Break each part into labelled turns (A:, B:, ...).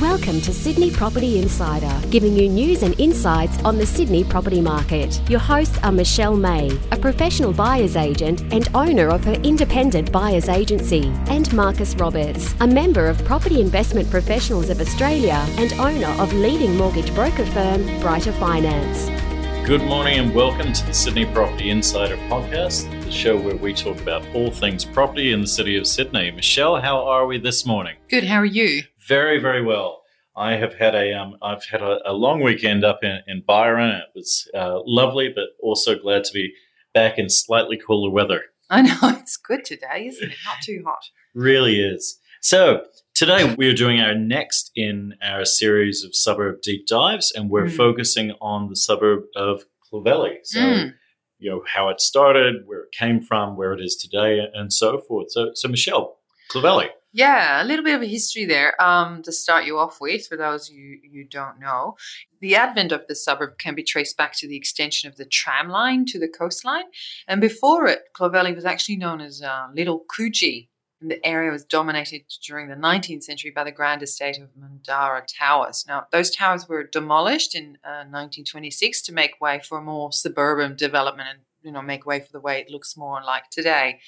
A: Welcome to Sydney Property Insider, giving you news and insights on the Sydney property market. Your hosts are Michelle May, a professional buyer's agent and owner of her independent buyer's agency, and Marcus Roberts, a member of Property Investment Professionals of Australia and owner of leading mortgage broker firm Brighter Finance.
B: Good morning and welcome to the Sydney Property Insider podcast, the show where we talk about all things property in the city of Sydney. Michelle, how are we this morning?
C: Good. How are you?
B: Very, very well. I have had a um, I've had a, a long weekend up in, in Byron. It was uh, lovely, but also glad to be back in slightly cooler weather.
C: I know it's good today, isn't it? Not too hot.
B: Really is. So today we are doing our next in our series of suburb deep dives, and we're
C: Mm.
B: focusing on the suburb of Clovelly. So
C: Mm.
B: you know how it started, where it came from, where it is today, and so forth. So, so Michelle, Clovelly.
C: Yeah, a little bit of a history there. Um, to start you off with, for those you you don't know, the advent of the suburb can be traced back to the extension of the tram line to the coastline, and before it, Clovelly was actually known as uh, Little Coogee. And the area was dominated during the 19th century by the grand estate of Mundarrah Towers. Now, those towers were demolished in uh, 1926 to make way for a more suburban development and you know make way for the way it looks more like today.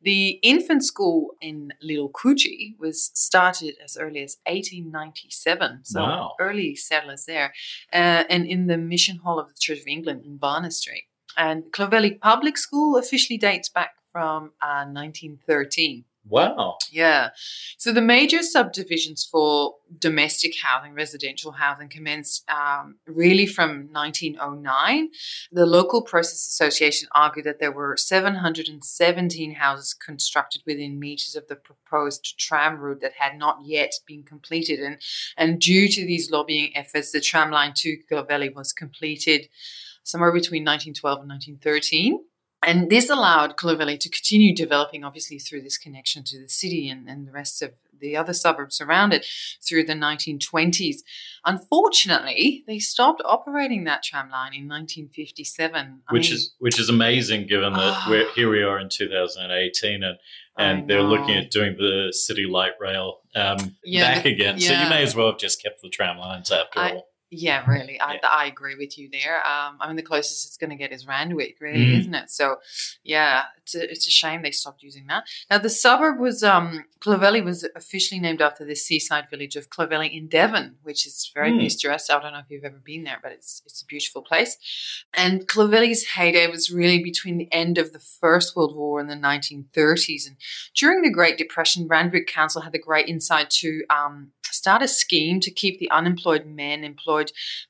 C: The infant school in Little Coogee was started as early as 1897, so
B: Wow.
C: early settlers there, uh, and in the Mission Hall of the Church of England in Burnie Street. And Clovelly Public School officially dates back from uh, 1913.
B: Wow.
C: Yeah. So the major subdivisions for domestic housing, residential housing, commenced um, really from 1909. The Local Progress Association argued that there were 717 houses constructed within meters of the proposed tram route that had not yet been completed. And, and due to these lobbying efforts, the tram line to Clovelly was completed somewhere between 1912 and 1913. And this allowed Clovelly to continue developing, obviously, through this connection to the city and, and the rest of the other suburbs around it through the 1920s. Unfortunately, they stopped operating that tram line in 1957. I
B: which
C: mean,
B: is which is amazing given that we're here we are in 2018 and and they're looking at doing the city light rail um,
C: Yeah,
B: back again. So you may as well have just kept the tram lines after
C: I-
B: all.
C: Yeah, really. I,
B: Yeah.
C: I agree with you there. Um, I mean, the closest it's going to get is Randwick, really,
B: Mm.
C: isn't it? So, yeah, it's a, it's a shame they stopped using that. Now, the suburb was, um, Clovelly was officially named after the seaside village of Clovelly in Devon, which is very
B: Mm.
C: picturesque. I don't know if you've ever been there, but it's, it's a beautiful place. And Clovelly's heyday was really between the end of the First World War and the 1930s. And during the Great Depression, Randwick Council had the great insight to um, start a scheme to keep the unemployed men employed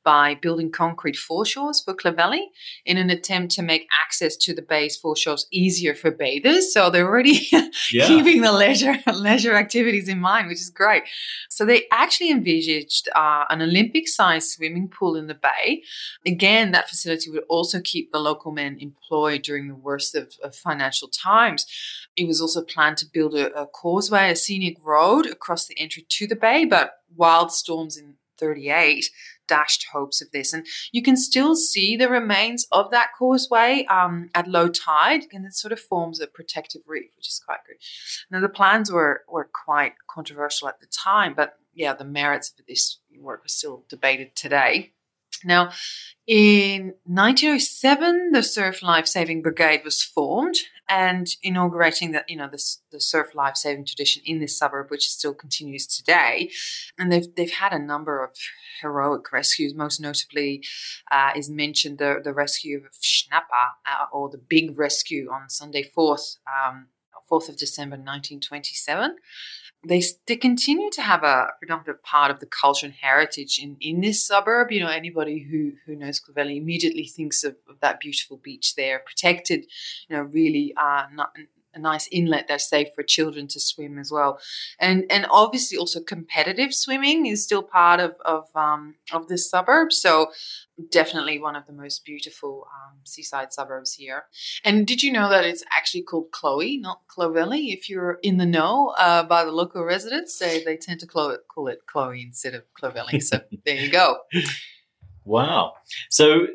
C: by building concrete foreshores for Clovelly in an attempt to make access to the bay's foreshores easier for bathers. So they're already
B: Yeah.
C: keeping the leisure leisure activities in mind, which is great. So they actually envisaged uh, an Olympic-sized swimming pool in the bay. Again, that facility would also keep the local men employed during the worst of, of financial times. It was also planned to build a, a causeway, a scenic road across the entry to the bay, but wild storms in 38 dashed hopes of this. And you can still see the remains of that causeway um, at low tide, and it sort of forms a protective reef, which is quite good. Now, the plans were, were quite controversial at the time, but yeah, the merits of this work are still debated today. Now, in 1907, the Surf Life Saving Brigade was formed and inaugurating the, you know, the, the surf life saving tradition in this suburb, which still continues today. And they've, they've had a number of heroic rescues. Most notably uh, is mentioned the, the rescue of Schnapper uh, or the big rescue on Sunday 4th, um, 4th of December 1927 they, they continue to have a predominant part of the culture and heritage in, in this suburb. You know, anybody who, who knows Clovelly immediately thinks of, of that beautiful beach there, protected, you know, really uh, not, a nice inlet that's safe for children to swim as well. And and obviously also competitive swimming is still part of of um, of this suburb. So definitely one of the most beautiful um, seaside suburbs here. And did you know that it's actually called Chloe, not Clovelly? If you're in the know uh, by the local residents, they, they tend to call it, call it Chloe instead of Clovelly. So there you go.
B: Wow. So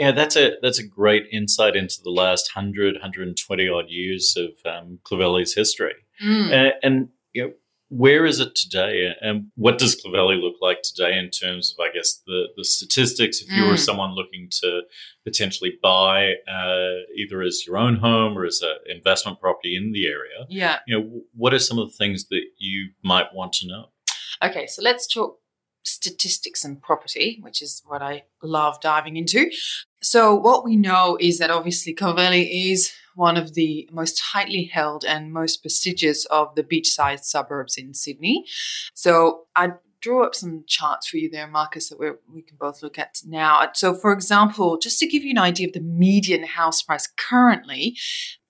B: yeah, that's a that's a great insight into the last 100, 120 odd years of um, Clovelly's history.
C: Mm.
B: And, and you know, where is it today, and what does Clovelly look like today in terms of, I guess, the the statistics? If you were
C: Mm.
B: someone looking to potentially buy uh, either as your own home or as an investment property in the area,
C: Yeah.
B: you know, what are some of the things that you might want to know?
C: Okay, so let's talk statistics and property, which is what I love diving into. So, what we know is that obviously Clovelly is one of the most tightly held and most prestigious of the beachside suburbs in Sydney. So, I drew up some charts for you there, Marcus, that we can both look at now. So, for example, just to give you an idea of the median house price currently,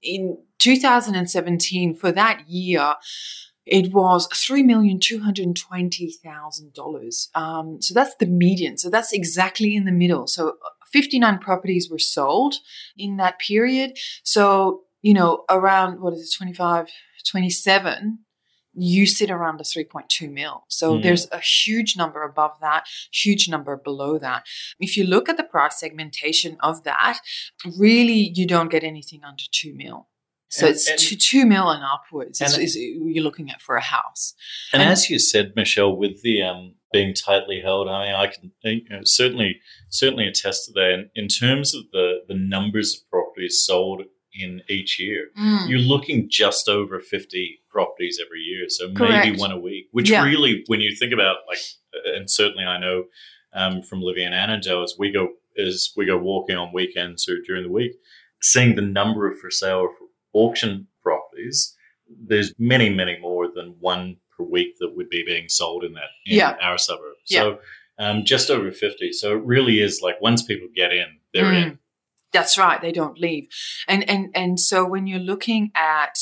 C: in 2017, for that year, it was three million two hundred twenty thousand dollars. Um, so that's the median. So that's exactly in the middle. So fifty nine properties were sold in that period. So you know around what is it 25, 27, You sit around the three point two mil. So
B: Mm.
C: there's a huge number above that, huge number below that. If you look at the price segmentation of that, really you don't get anything under two mil. So
B: And-
C: it's
B: and-
C: two, two mil and upwards is,
B: And-
C: is you're looking at for a house.
B: And,
C: And-
B: as you said, Michelle, with the um, being tightly held, I mean, I can you know, certainly certainly attest to that. In, in terms of the the numbers of properties sold in each year,
C: Mm.
B: you're looking just over 50 properties every year. So maybe one a week, which
C: Yeah.
B: really, when you think about like, uh, and certainly I know um, from Livy and Annandale as we go, as we go walking on weekends or during the week, seeing the number of for sale or for auction properties, there's many, many more than one per week that would be being sold in that, in
C: Yeah.
B: our suburb. So um, just over 50. So it really is like once people get in, they're
C: Mm.
B: in.
C: That's right. They don't leave. And and and so when you're looking at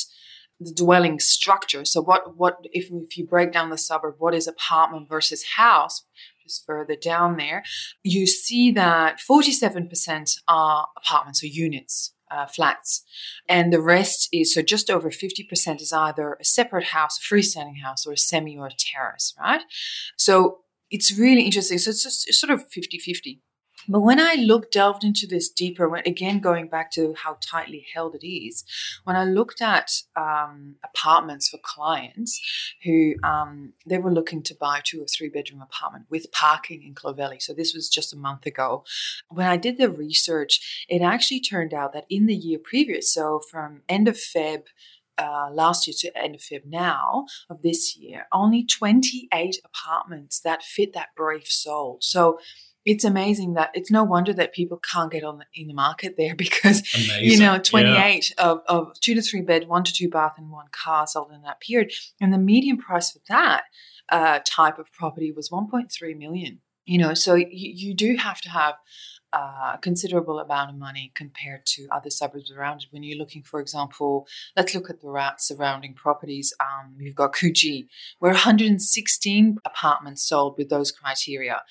C: the dwelling structure, so what what if if you break down the suburb, what is apartment versus house? Just further down there, you see that 47% are apartments or units, uh, flats, and the rest is so just over 50% is either a separate house, a freestanding house, or a semi or a terrace, right? So it's really interesting. So it's just it's sort of 50 50. But when I looked, delved into this deeper, when, again, going back to how tightly held it is, when I looked at um, apartments for clients who um, they were looking to buy two or three bedroom apartment with parking in Clovelly. So this was just a month ago. When I did the research, it actually turned out that in the year previous, so from end of Feb uh, last year to end of Feb now of this year, only 28 apartments that fit that brief sold. So it's amazing that it's no wonder that people can't get on the, in the market there because
B: Amazing.
C: you know
B: Yeah.
C: 28 of, of two to three bed one to two bath and one car sold in that period and the median price for that uh, type of property was 1.3 million you know so you, you do have to have uh, a considerable amount of money compared to other suburbs around it. When you're looking, for example, let's look at the surrounding properties. Um, you've got Coogee, where 116 apartments sold with those criteria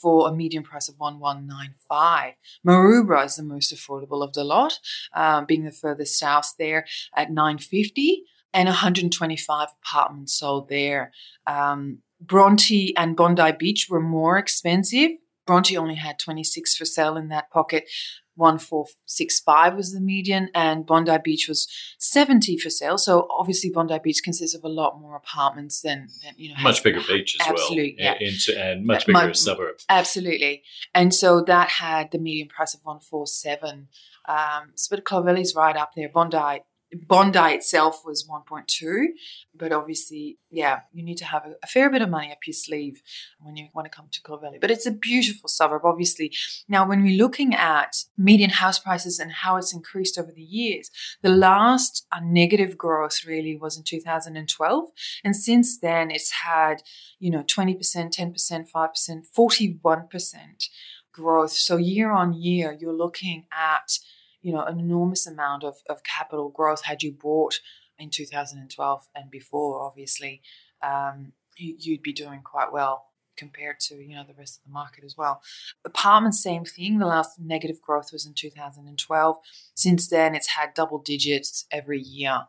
C: for a median price of 1195. Maroubra is the most affordable of the lot, um, being the furthest south there at 950 and 125 apartments sold there. Um, Bronte and Bondi Beach were more expensive. Bronte only had 26 for sale in that pocket. 1465 was the median, and Bondi Beach was 70 for sale. So obviously, Bondi Beach consists of a lot more apartments than, than you know, has-
B: much bigger beach as
C: Absolutely,
B: well,
C: yeah.
B: into, and much bigger
C: my-
B: suburb.
C: Absolutely. And so that had the median price of 147. Um, so but Clovelly's right up there. Bondi Bondi itself was 1.2, but obviously, yeah, you need to have a, a fair bit of money up your sleeve when you want to come to Clovelly. But it's a beautiful suburb, obviously. Now, when we're looking at median house prices and how it's increased over the years, the last uh, negative growth really was in 2012. And since then, it's had, you know, 20%, 10%, 5%, 41% growth. So year on year, you're looking at, you know, an enormous amount of, of capital growth had you bought in 2012 and before, obviously, um, you, you'd be doing quite well compared to, you know, the rest of the market as well. Apartments, same thing. The last negative growth was in 2012. Since then, it's had double digits every year.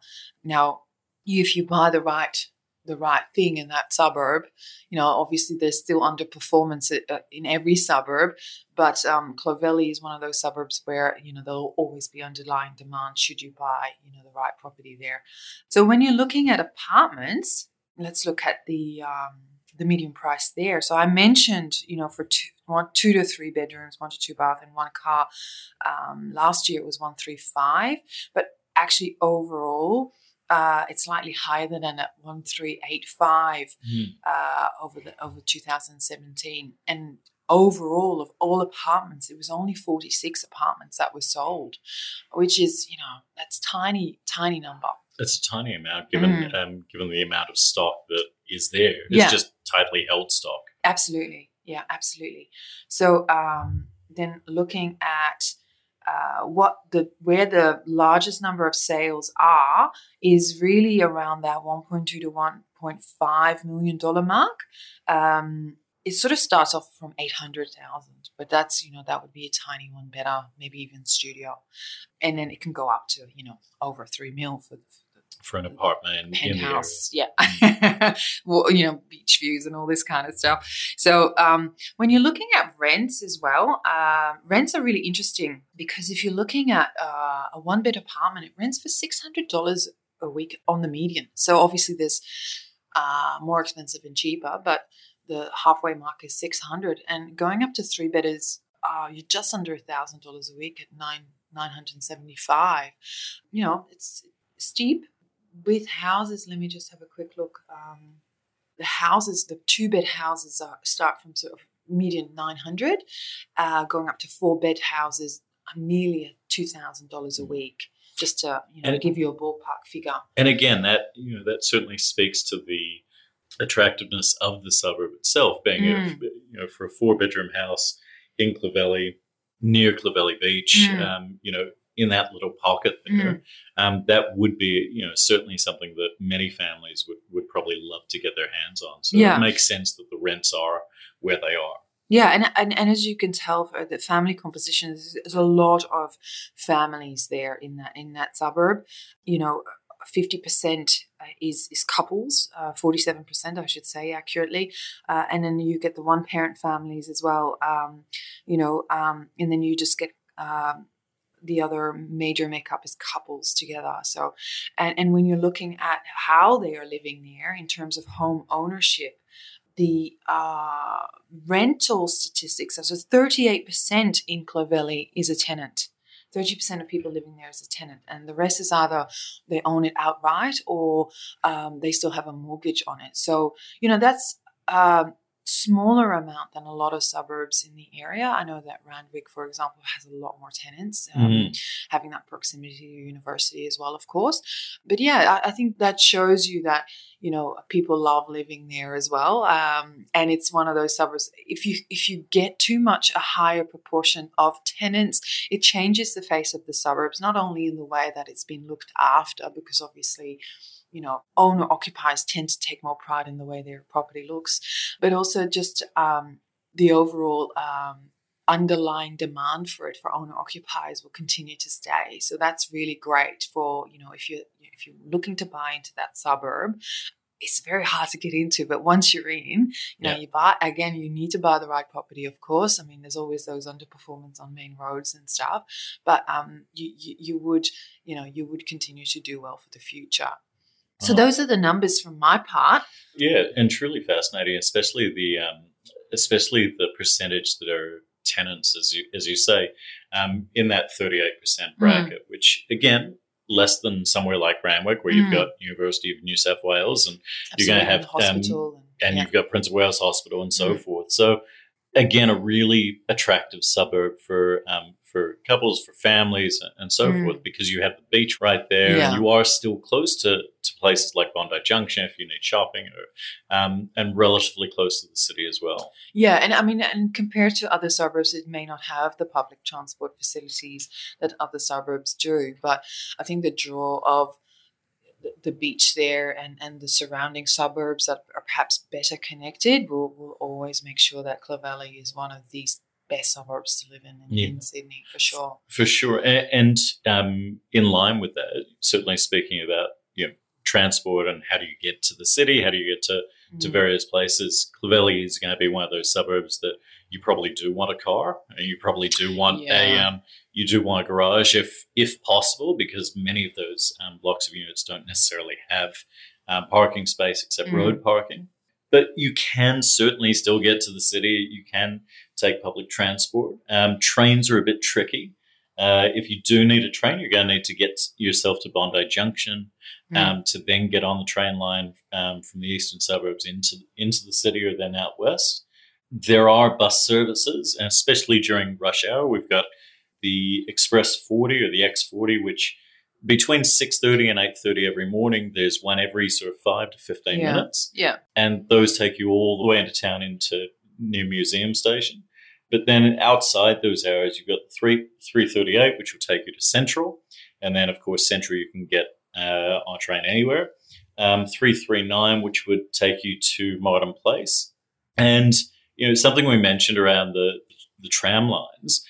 C: Now, if you buy the right the right thing in that suburb. You know, obviously there's still underperformance uh, in every suburb, but um, Clovelly is one of those suburbs where you know there'll always be underlying demand should you buy you know the right property there. So when you're looking at apartments, let's look at the um, the median price there. So I mentioned, you know, for two, one, two to three bedrooms, one to two bath, and one car. Um, last year it was one three five, but actually overall. Uh, it's slightly higher than at one three eight five
B: Mm.
C: uh, over the over 2017, and overall of all apartments, it was only 46 apartments that were sold, which is you know that's tiny tiny number.
B: It's a tiny amount given
C: Mm.
B: um, given the amount of stock that is there. It's
C: Yeah.
B: just tightly held stock.
C: Absolutely. Yeah, absolutely. So um, then looking at uh, what the where the largest number of sales are is really around that 1.2 to 1.5 million dollar mark. Um, it sort of starts off from 800,000, but that's, you know, that would be a tiny one better, maybe even studio. And then it can go up to, you know, over 3 mil for, for
B: an apartment in, in the
C: penthouse. Yeah. well, you know, beach views and all this kind of stuff. So um, when you're looking at rents as well, uh, rents are really interesting because if you're looking at uh, a one bed apartment, it rents for $600 a week on the median. So obviously there's uh, more expensive and cheaper, but the halfway mark is 600 and going up to three bedders, uh, you're just under a thousand dollars a week at nine 975 you know it's steep with houses, let me just have a quick look. Um, the houses, the two bed houses, are, start from sort of median 900, uh, going up to four bed houses, are nearly $2,000 a week, just to you know,
B: And
C: give you a ballpark figure.
B: And again, that you know that certainly speaks to the attractiveness of the suburb itself, being a,
C: Mm.
B: you know for a four bedroom house in Clovelly, near Clovelly Beach,
C: Mm.
B: um, you know in that little pocket there, um, that would be you know certainly something that many families would would probably love to get their hands on. So
C: Yeah.
B: it makes sense that the rents are where they are.
C: Yeah, and, and and as you can tell, for the family composition, there's, a lot of families there in that in that suburb. You know, fifty percent is is couples, forty seven percent, I should say accurately, uh, and then you get the one parent families as well. Um, you know, um, and then you just get. Um, the other major makeup is couples together. So, and, and when you're looking at how they are living there in terms of home ownership, the uh, rental statistics, so 38% in Clovelly is a tenant. 30% of people living there is a tenant, and the rest is either they own it outright or um, they still have a mortgage on it. So, you know, that's a smaller amount than a lot of suburbs in the area. I know that Randwick, for example, has a lot more tenants, um,
B: Mhm.
C: having that proximity to university as well, of course. But yeah, I, I think that shows you that you know people love living there as well um, and it's one of those suburbs if you if you get too much a higher proportion of tenants it changes the face of the suburbs not only in the way that it's been looked after because obviously you know owner occupiers tend to take more pride in the way their property looks but also just um, the overall um, underlying demand for it for owner occupiers will continue to stay. So that's really great for you know if you if you're looking to buy into that suburb it's very hard to get into but once you're in you know
B: Yeah.
C: you buy again you need to buy the right property of course. I mean there's always those underperformance on main roads and stuff but um you you, you would you know you would continue to do well for the future so
B: Uh-huh.
C: those are the numbers from my part
B: Yeah, and truly fascinating, especially the um, especially the percentage that are tenants, as you as you say, um, in that thirty eight percent bracket, which again less than somewhere like Randwick, where you've
C: Mm.
B: got University of New South Wales and You're gonna
C: Absolutely,
B: have, um,
C: hospital and,
B: and
C: yeah.
B: you've got Prince of Wales Hospital and so
C: Mm.
B: forth. So again, a really attractive suburb for um, for couples, for families, and so
C: Mm.
B: forth, because you have the beach right there,
C: Yeah.
B: and you are still close to, to places like Bondi Junction if you need shopping, or um, and relatively close to the city as well.
C: Yeah, and I mean, and compared to other suburbs, it may not have the public transport facilities that other suburbs do. But I think the draw of the- beach there and, and the surrounding suburbs that are perhaps better connected we'll, we'll always make sure that Clovelly is one of these best suburbs to live in in,
B: Yeah.
C: in Sydney for sure.
B: For sure, A- and um, in line with that, certainly speaking about you know transport and how do you get to the city, how do you get to to
C: Mm.
B: various places. Clovelly is going to be one of those suburbs that you probably do want a car, and you probably do want a um, you do want a garage if if possible, because many of those um, blocks of units don't necessarily have um, parking space except
C: Mm.
B: road parking. But you can certainly still get to the city. You can take public transport. Um, trains are a bit tricky. Uh, if you do need a train, you're going to need to get yourself to Bondi Junction
C: Mm.
B: um, to then get on the train line um, from the eastern suburbs into into the city or then out west. There are bus services, and especially during rush hour, we've got the Express 40 or the X40, which between 6.30 and 8.30 every morning, there's one every sort of 5 to 15
C: Yeah.
B: minutes.
C: yeah.
B: And those take you all the way into town into New Museum Station. But then outside those hours, you've got the 3, 338, which will take you to Central. And then, of course, Central you can get uh, on a train anywhere. Um, 339, which would take you to Martin Place. And, you know, something we mentioned around the, the tram lines,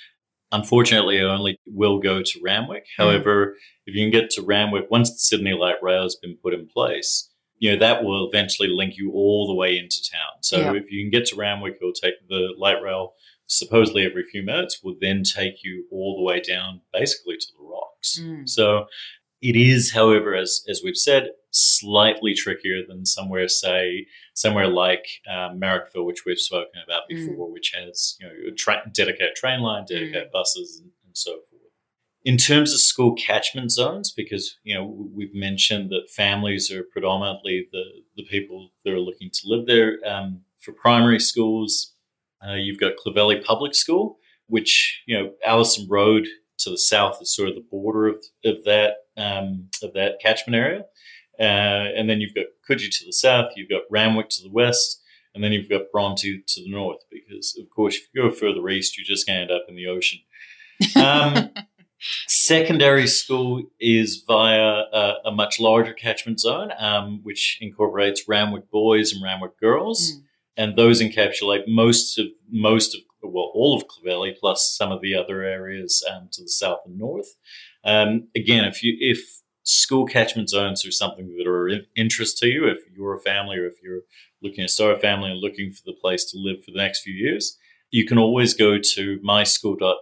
B: unfortunately, it only will go to Randwick. However, if you can get to Randwick, once the Sydney Light Rail has been put in place, you know, that will eventually link you all the way into town. So
C: Yeah.
B: if you can get to Randwick, it'll take the light rail supposedly every few minutes, will then take you all the way down basically to the rocks.
C: Mm.
B: So it is, however, as as we've said, slightly trickier than somewhere, say, somewhere like um, Marrickville, which we've spoken about
C: Mm.
B: before, which has you know a tra- dedicated train line, dedicated buses, and, and so forth. In terms of school catchment zones, because you know we've mentioned that families are predominantly the the people that are looking to live there. Um, for primary schools, uh, you've got Clovelly Public School, which you know Allison Road to the south is sort of the border of, of that um, of that catchment area, uh, and then you've got Coogee to the south, you've got Randwick to the west, and then you've got Bronte to the north. Because of course, if you go further east, you're just going to end up in the ocean. Um, secondary school is via a, a much larger catchment zone, um, which incorporates Randwick boys and Randwick girls,
C: Mm.
B: and those encapsulate most of most of well all of Clovelly plus some of the other areas um, to the south and north. Um, again, if you if school catchment zones are something that are of interest to you, if you're a family or if you're looking to start a family and looking for the place to live for the next few years, you can always go to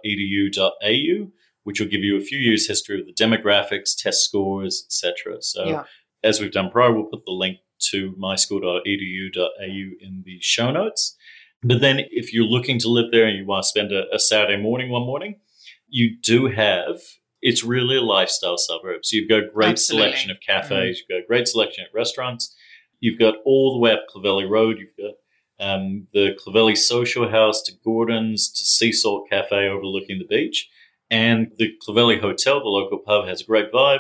B: myschool.edu.au, which will give you a few years history of the demographics, test scores, etc. So,
C: Yeah.
B: as we've done prior, we'll put the link to myschool.edu.au in the show notes. But then, if you're looking to live there and you want to spend a, a Saturday morning one morning, you do have. It's really a lifestyle suburb. So you've got a great
C: Absolutely.
B: selection of cafes, you've got a great selection of restaurants, you've got all the way up Clovelly Road, you've got um, the Clovelly Social House to Gordon's to Sea Salt Cafe overlooking the beach. And the Clovelly Hotel, the local pub, has a great vibe.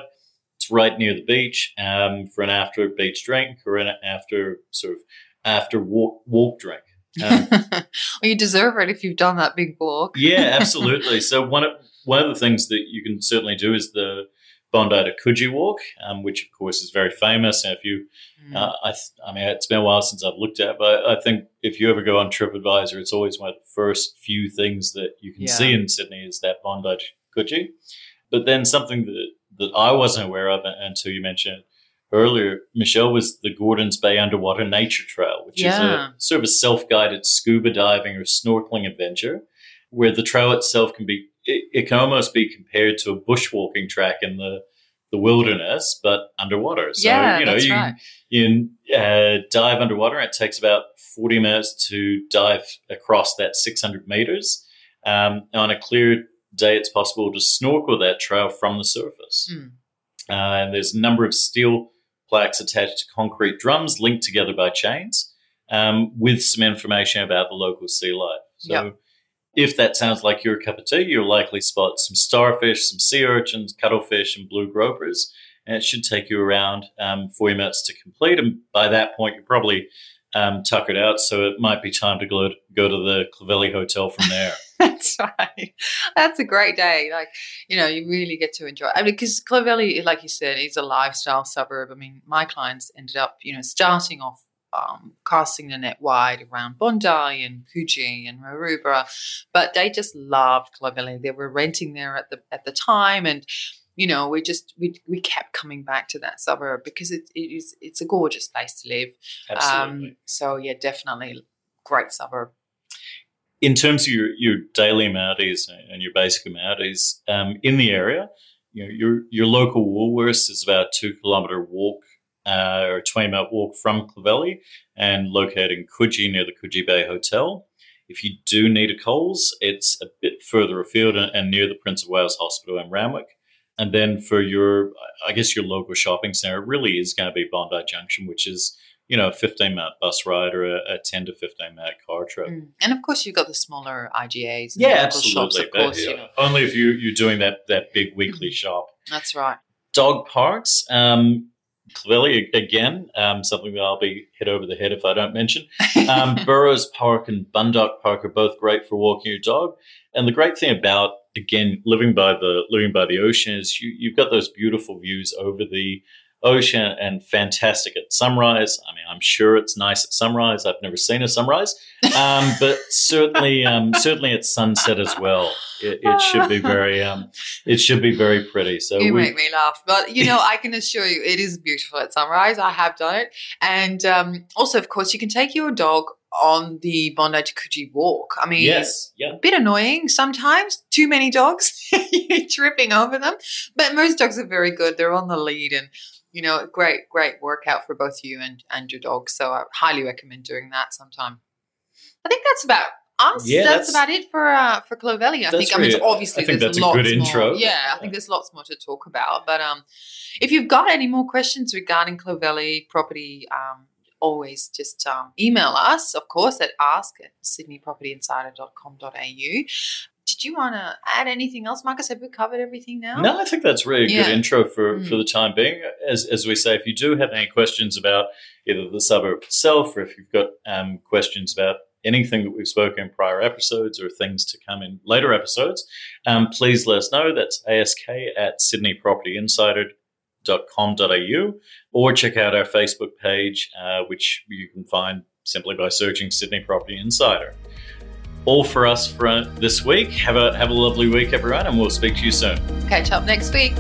B: It's right near the beach um, for an after beach drink or an after sort of after walk, walk drink. Um,
C: well, you deserve it if you've done that big walk.
B: yeah, absolutely. So one of one of the things that you can certainly do is the Bondi to Coogee walk, um, which of course is very famous. And if you
C: Mm.
B: uh, I, th- I mean, it's been a while since I've looked at, it, but I think if you ever go on TripAdvisor, it's always one of the first few things that you can
C: Yeah.
B: see in Sydney is that Bondi to Coogee. But then something that, that I wasn't aware of until you mentioned earlier, Michelle, was the Gordons Bay Underwater Nature Trail, which is a sort of a self-guided scuba diving or snorkeling adventure where the trail itself can be, it, it can almost be compared to a bushwalking track in the the wilderness, but underwater. So,
C: yeah,
B: you know, you,
C: right.
B: you uh, dive underwater. It takes about 40 minutes to dive across that 600 meters. Um, on a clear day, it's possible to snorkel that trail from the surface.
C: Mm.
B: Uh, and there's a number of steel plaques attached to concrete drums linked together by chains um, with some information about the local sea life. So,
C: Yep.
B: If that sounds like your cup of tea, you'll likely spot some starfish, some sea urchins, cuttlefish, and blue gropers. And it should take you around um, 40 minutes to complete. And by that point, you're probably um, tuckered out. So it might be time to go, go to the Clovelly Hotel from there.
C: That's right. That's a great day. Like, you know, you really get to enjoy. I mean, because Clovelly, like you said, is a lifestyle suburb. I mean, my clients ended up, you know, starting off um, casting the net wide around Bondi and Coogee and Maroubra, but they just loved Clovelly. They were renting there at the at the time, and you know, we just we we kept coming back to that suburb because it, it is it's a gorgeous place to live.
B: Absolutely.
C: Um, so yeah, definitely great suburb.
B: in terms of your, your daily amenities and your basic amenities um, in the area, you know, your your local Woolworths is about a two kilometre walk uh, or a 20 minute walk from Clovelly and located in Coogee near the Coogee Bay Hotel. If you do need a Coles, it's a bit further afield and, and near the Prince of Wales Hospital in Randwick. And then for your, I guess your local shopping center it really is going to be Bondi Junction, which is you know, a 15 minute bus ride or a, a 10 to 15 minute car trip. Mm.
C: And of course, you've got the smaller IGAs.
B: yeah, absolutely. Shops, of course, but, you know. Only if you, you're doing that, that big weekly mm. shop.
C: That's right.
B: Dog parks. Um, Clearly, again, um, something that I'll be hit over the head if I don't mention. Um, Burrows Park and Bundock Park are both great for walking your dog. And the great thing about again living by the living by the ocean is you, you've got those beautiful views over the ocean and fantastic at sunrise. I mean, I'm sure it's nice at sunrise. I've never seen a sunrise, um, but certainly, um, certainly at sunset as well. It, it should be very, um, it should be very pretty. So
C: you we, make me laugh, but you know, I can assure you, it is beautiful at sunrise. I have done it, and um, also, of course, you can take your dog on the Bondi to Coogee walk. I mean,
B: yes, yeah.
C: a bit annoying sometimes. Too many dogs, tripping over them. But most dogs are very good. They're on the lead, and you know, great, great workout for both you and, and your dog. So I highly recommend doing that sometime. I think that's about us. Yeah, that's, that's about it for uh, for Clovelly. I think. I mean, obviously,
B: I think
C: there's
B: that's
C: lots
B: a good
C: more.
B: intro.
C: Yeah, I think there's lots more to talk about. But um, if you've got any more questions regarding Clovelly property, um, always just um, email us, of course, at ask at sydneypropertyinsider.com.au did you want to add anything else, Marcus? Have we covered everything now?
B: No, I think that's really a yeah. good intro for, mm. for the time being. As, as we say, if you do have any questions about either the suburb itself or if you've got um, questions about anything that we've spoken in prior episodes or things to come in later episodes, um, please let us know. That's ask at sydneypropertyinsider.com.au or check out our Facebook page, uh, which you can find simply by searching Sydney Property Insider all for us for uh, this week. Have a have a lovely week, everyone, and we'll speak to you soon.
C: Catch up next week.